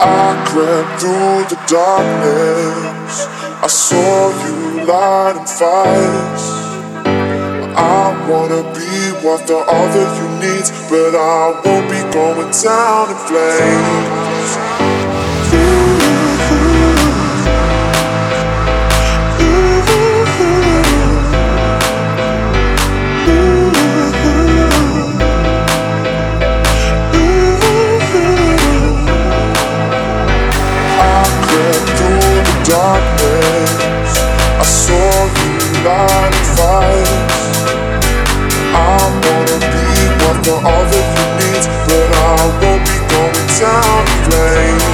I crept through the darkness. I saw you lighting fires. I wanna be what the other you needs, but I won't be going down in flames. Saw you lighting fires. I wanna be what the other but I won't be going down in flames.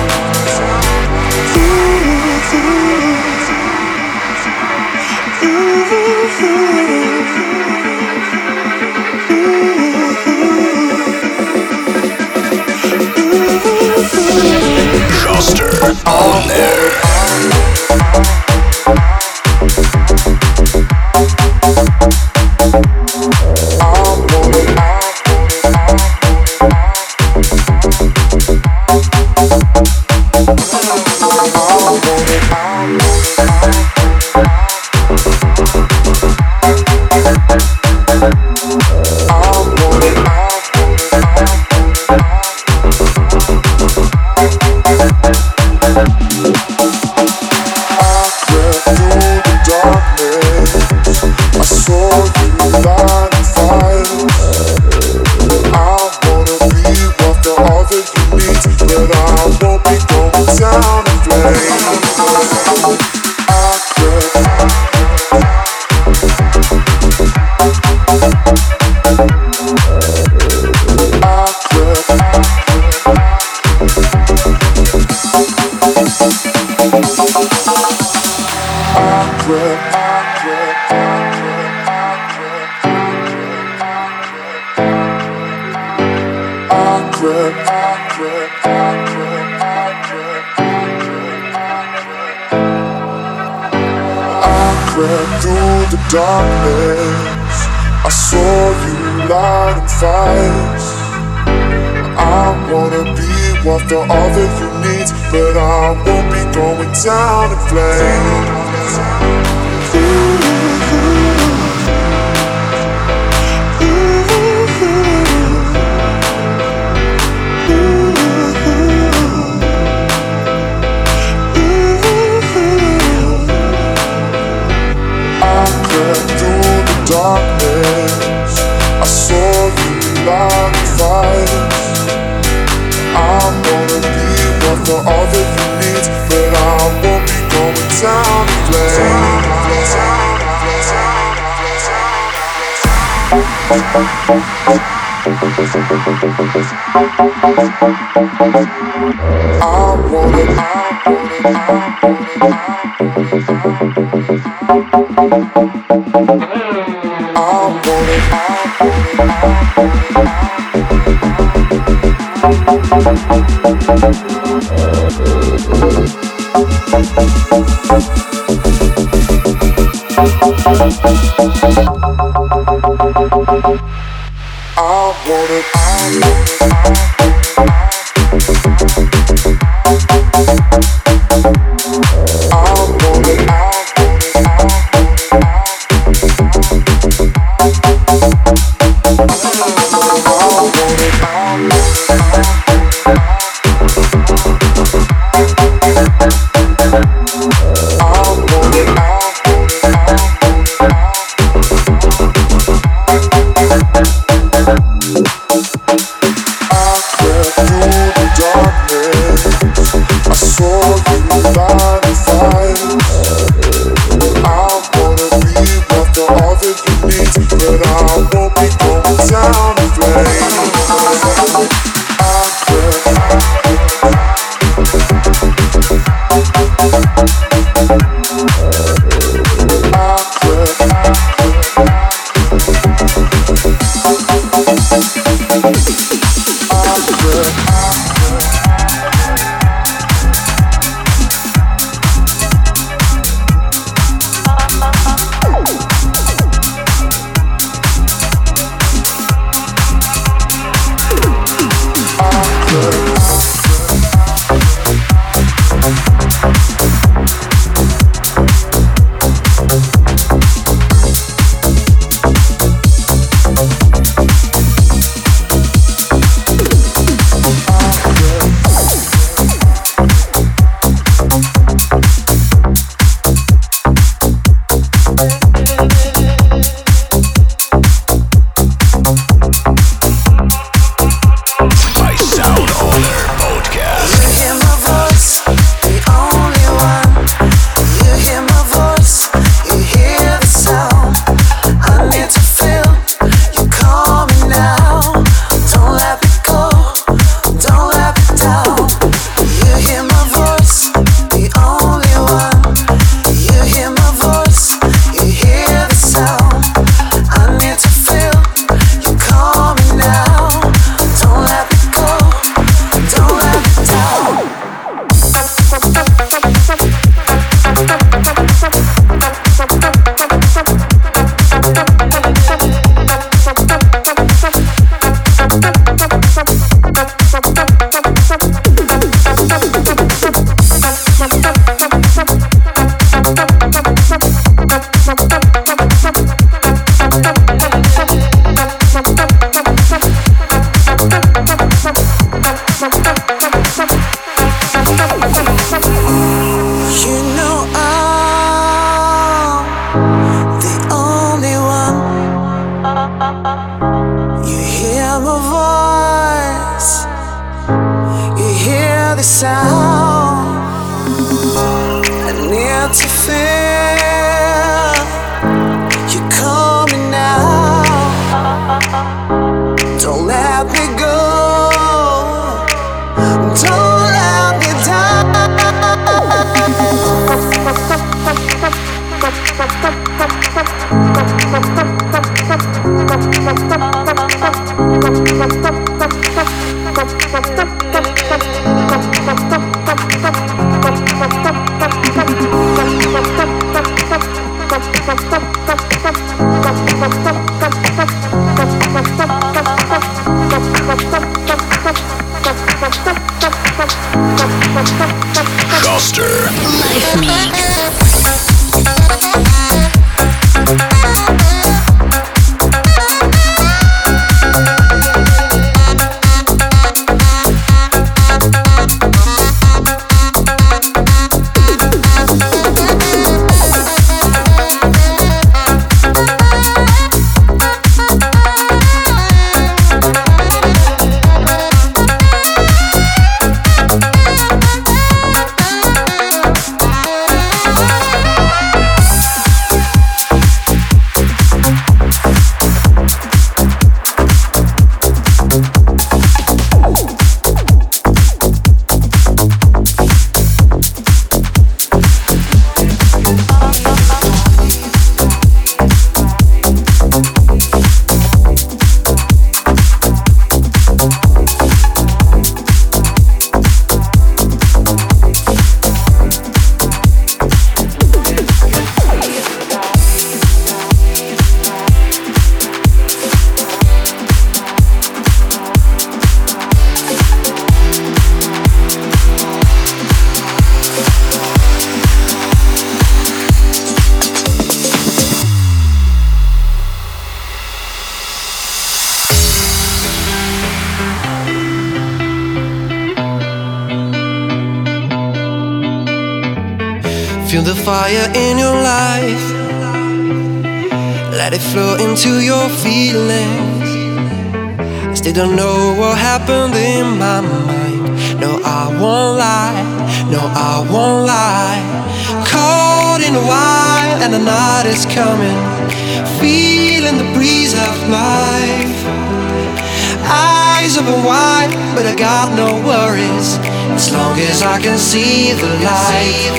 worries as long as I can see the light.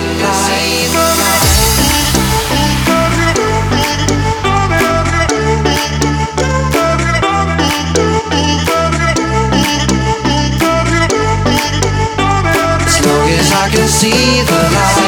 As long as I can see the light.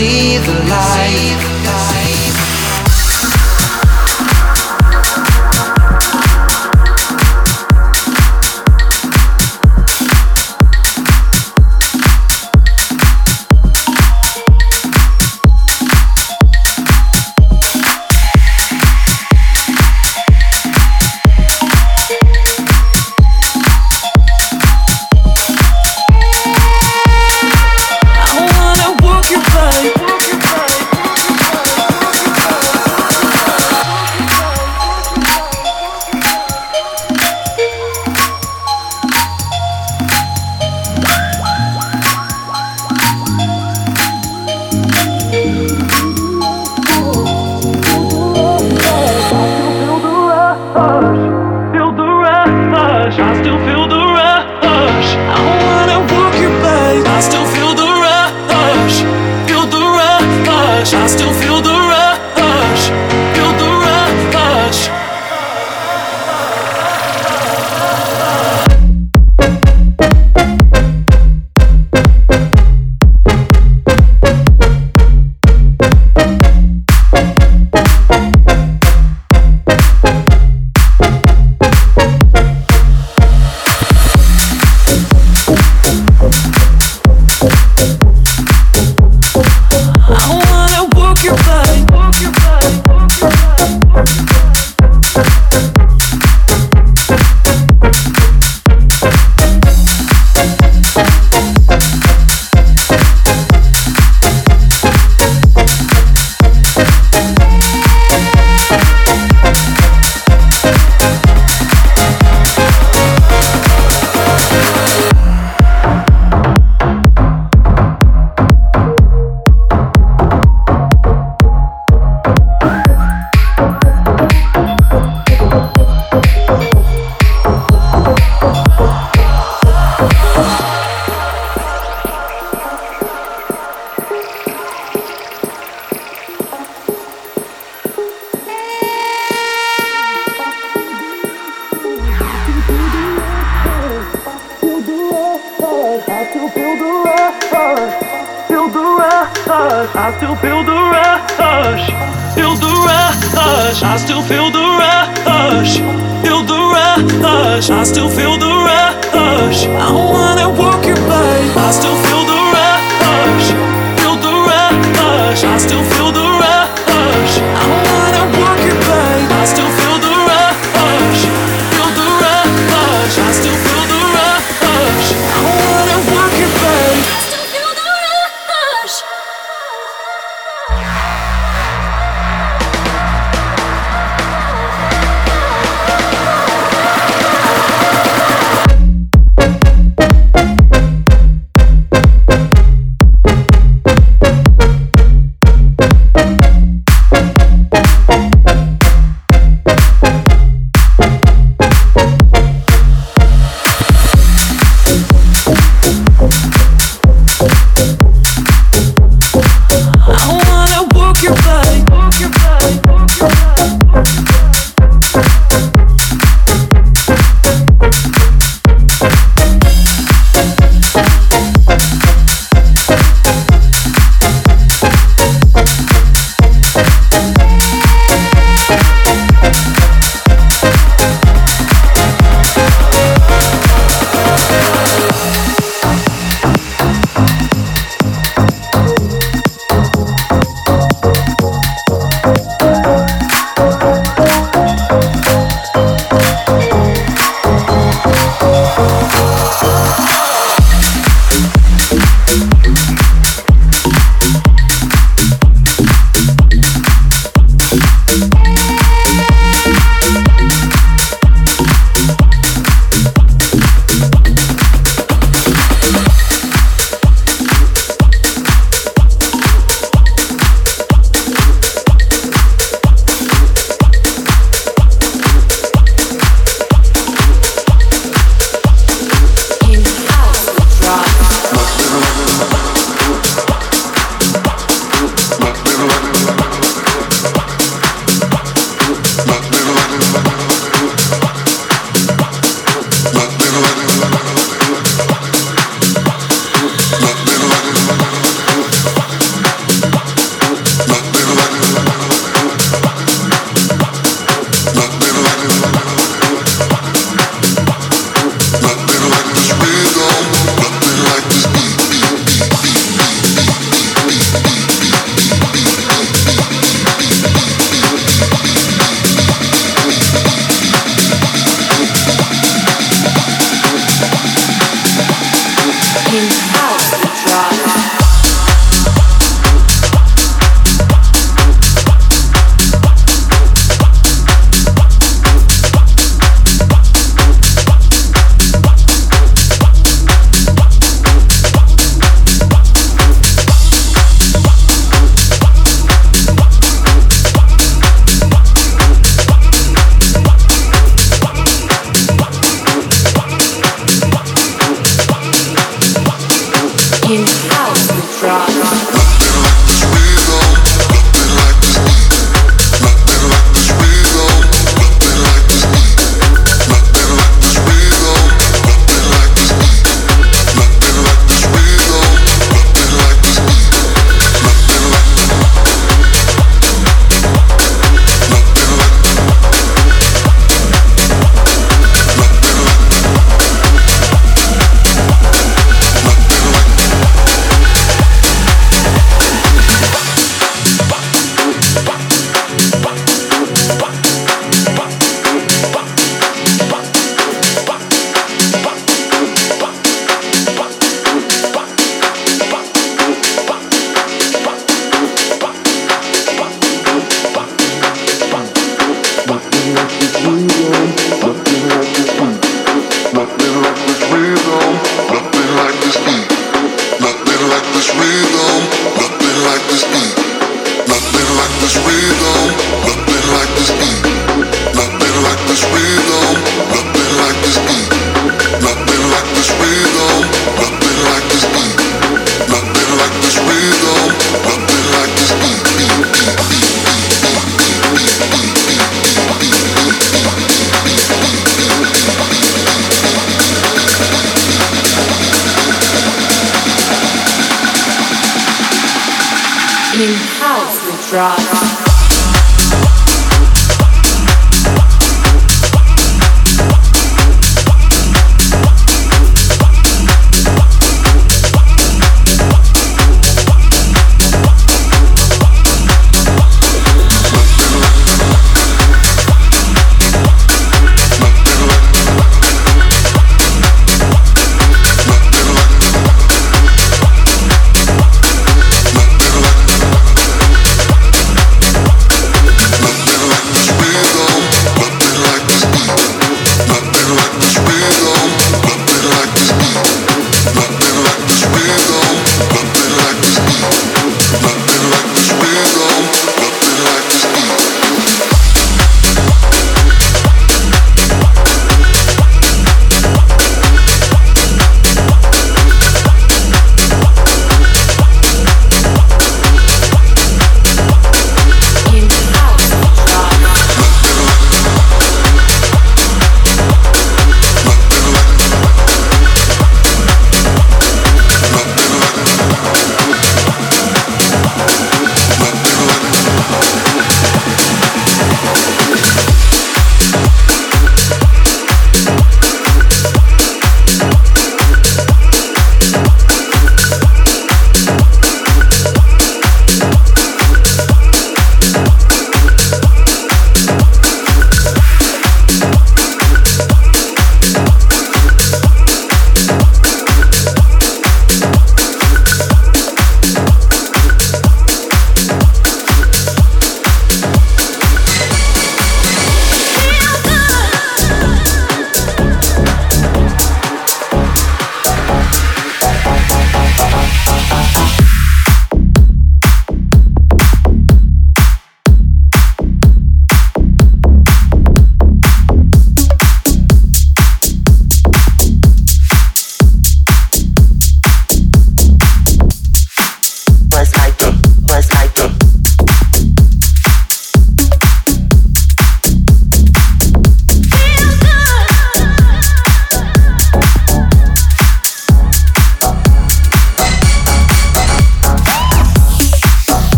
See the light.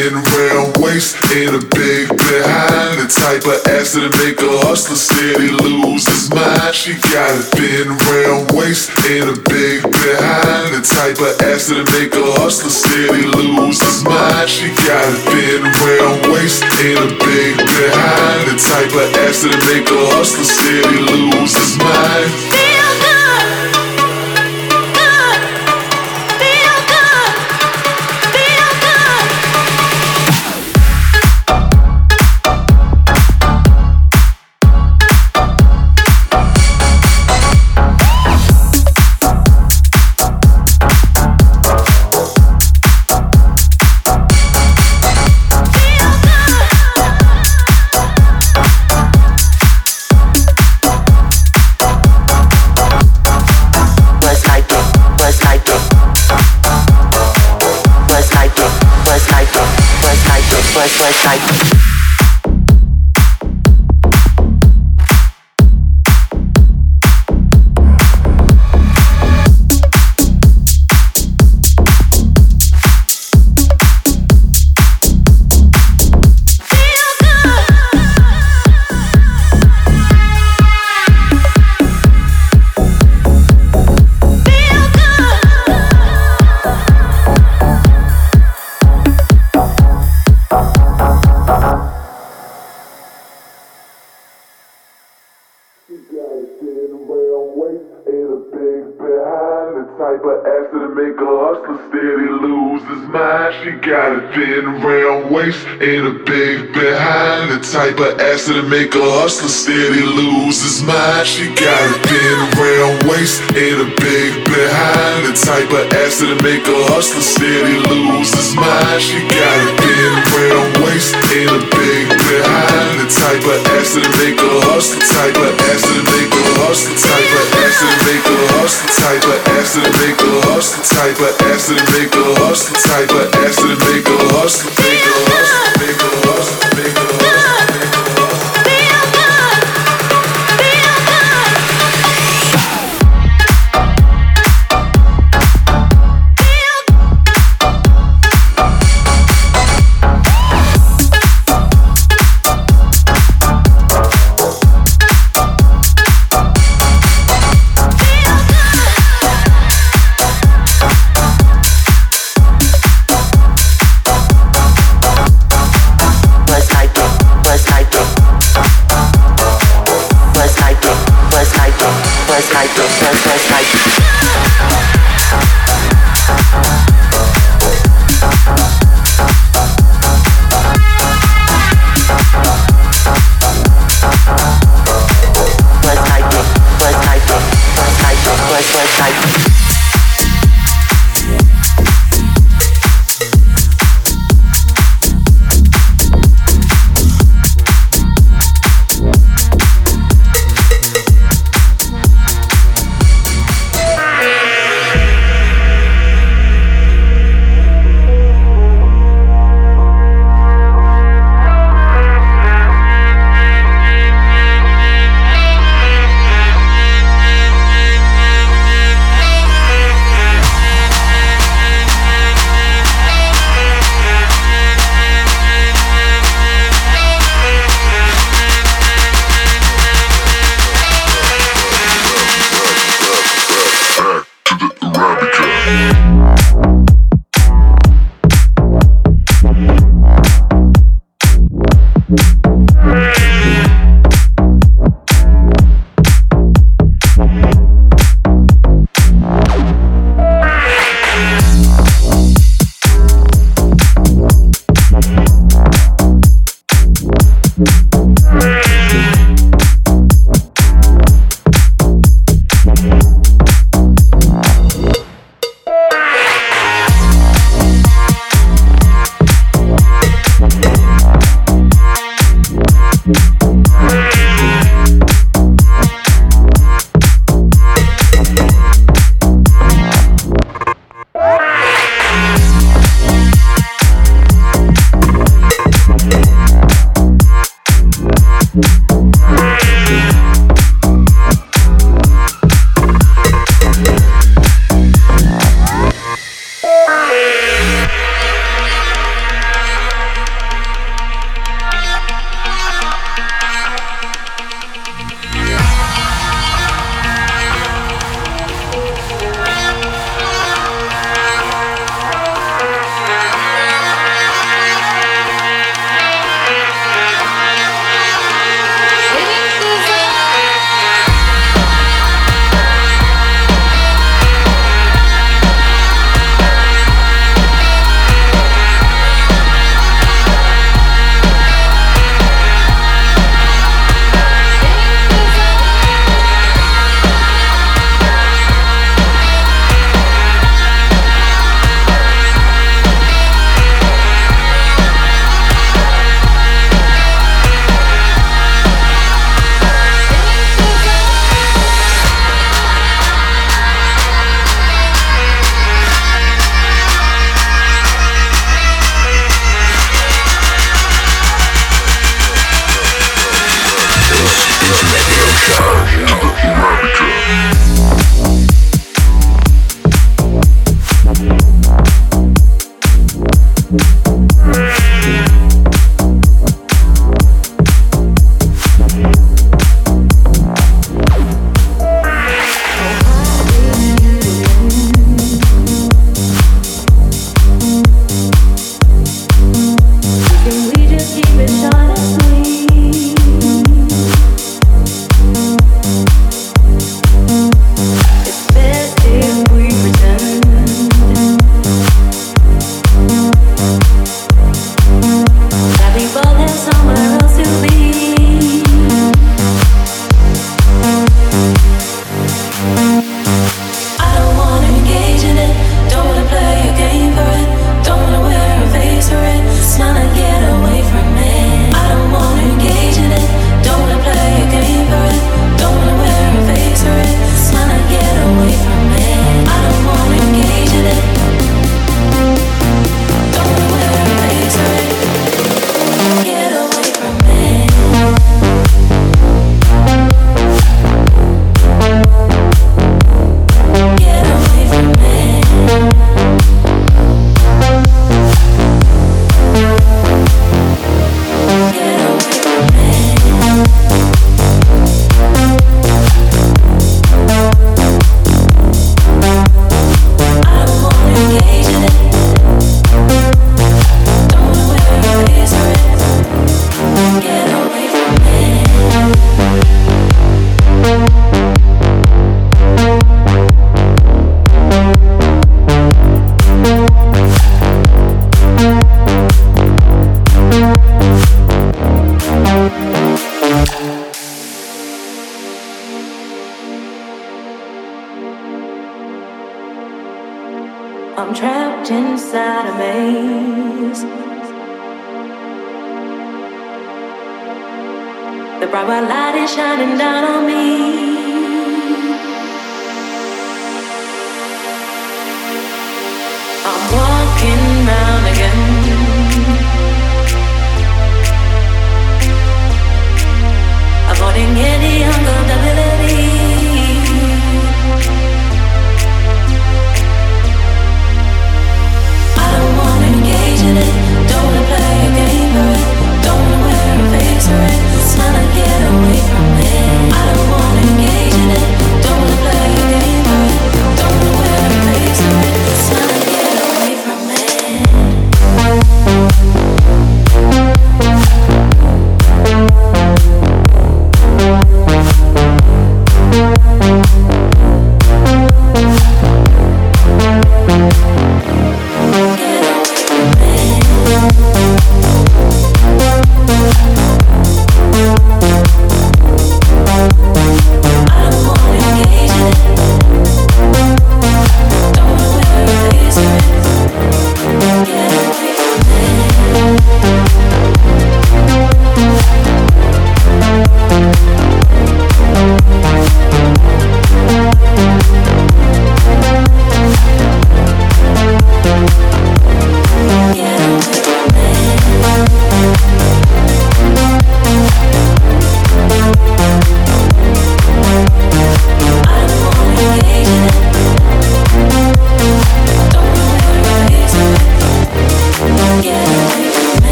in round waist and a big behind. The type of ass that make a hustler steady lose his mind. She got a thin round waist and a big behind. The type of ass that make a hustler steady lose his mind. She got a thin round waist and a big behind. The type of ass that make a hustler steady lose his mind. sight. ain't a big behind the type of ass that'll make a hustler steady lose his mind. She got a thin round waist, ain't a big behind the type of ass that'll make a hustler steady lose his mind. She got a thin round waist, ain't a big behind the type of ass that'll make a hustler type of ass that'll make a hustler type of ass to the big little horse the type a ass to the big little horse the type a ass to the big little horse the type of ass to the big little horse the big little horse the big little horse the big little horse the big little horse.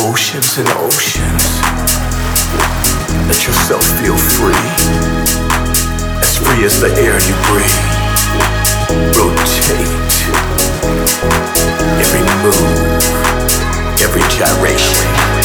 Oceans and oceans. Let yourself feel free, as free as the air you breathe. Rotate every move, every gyration.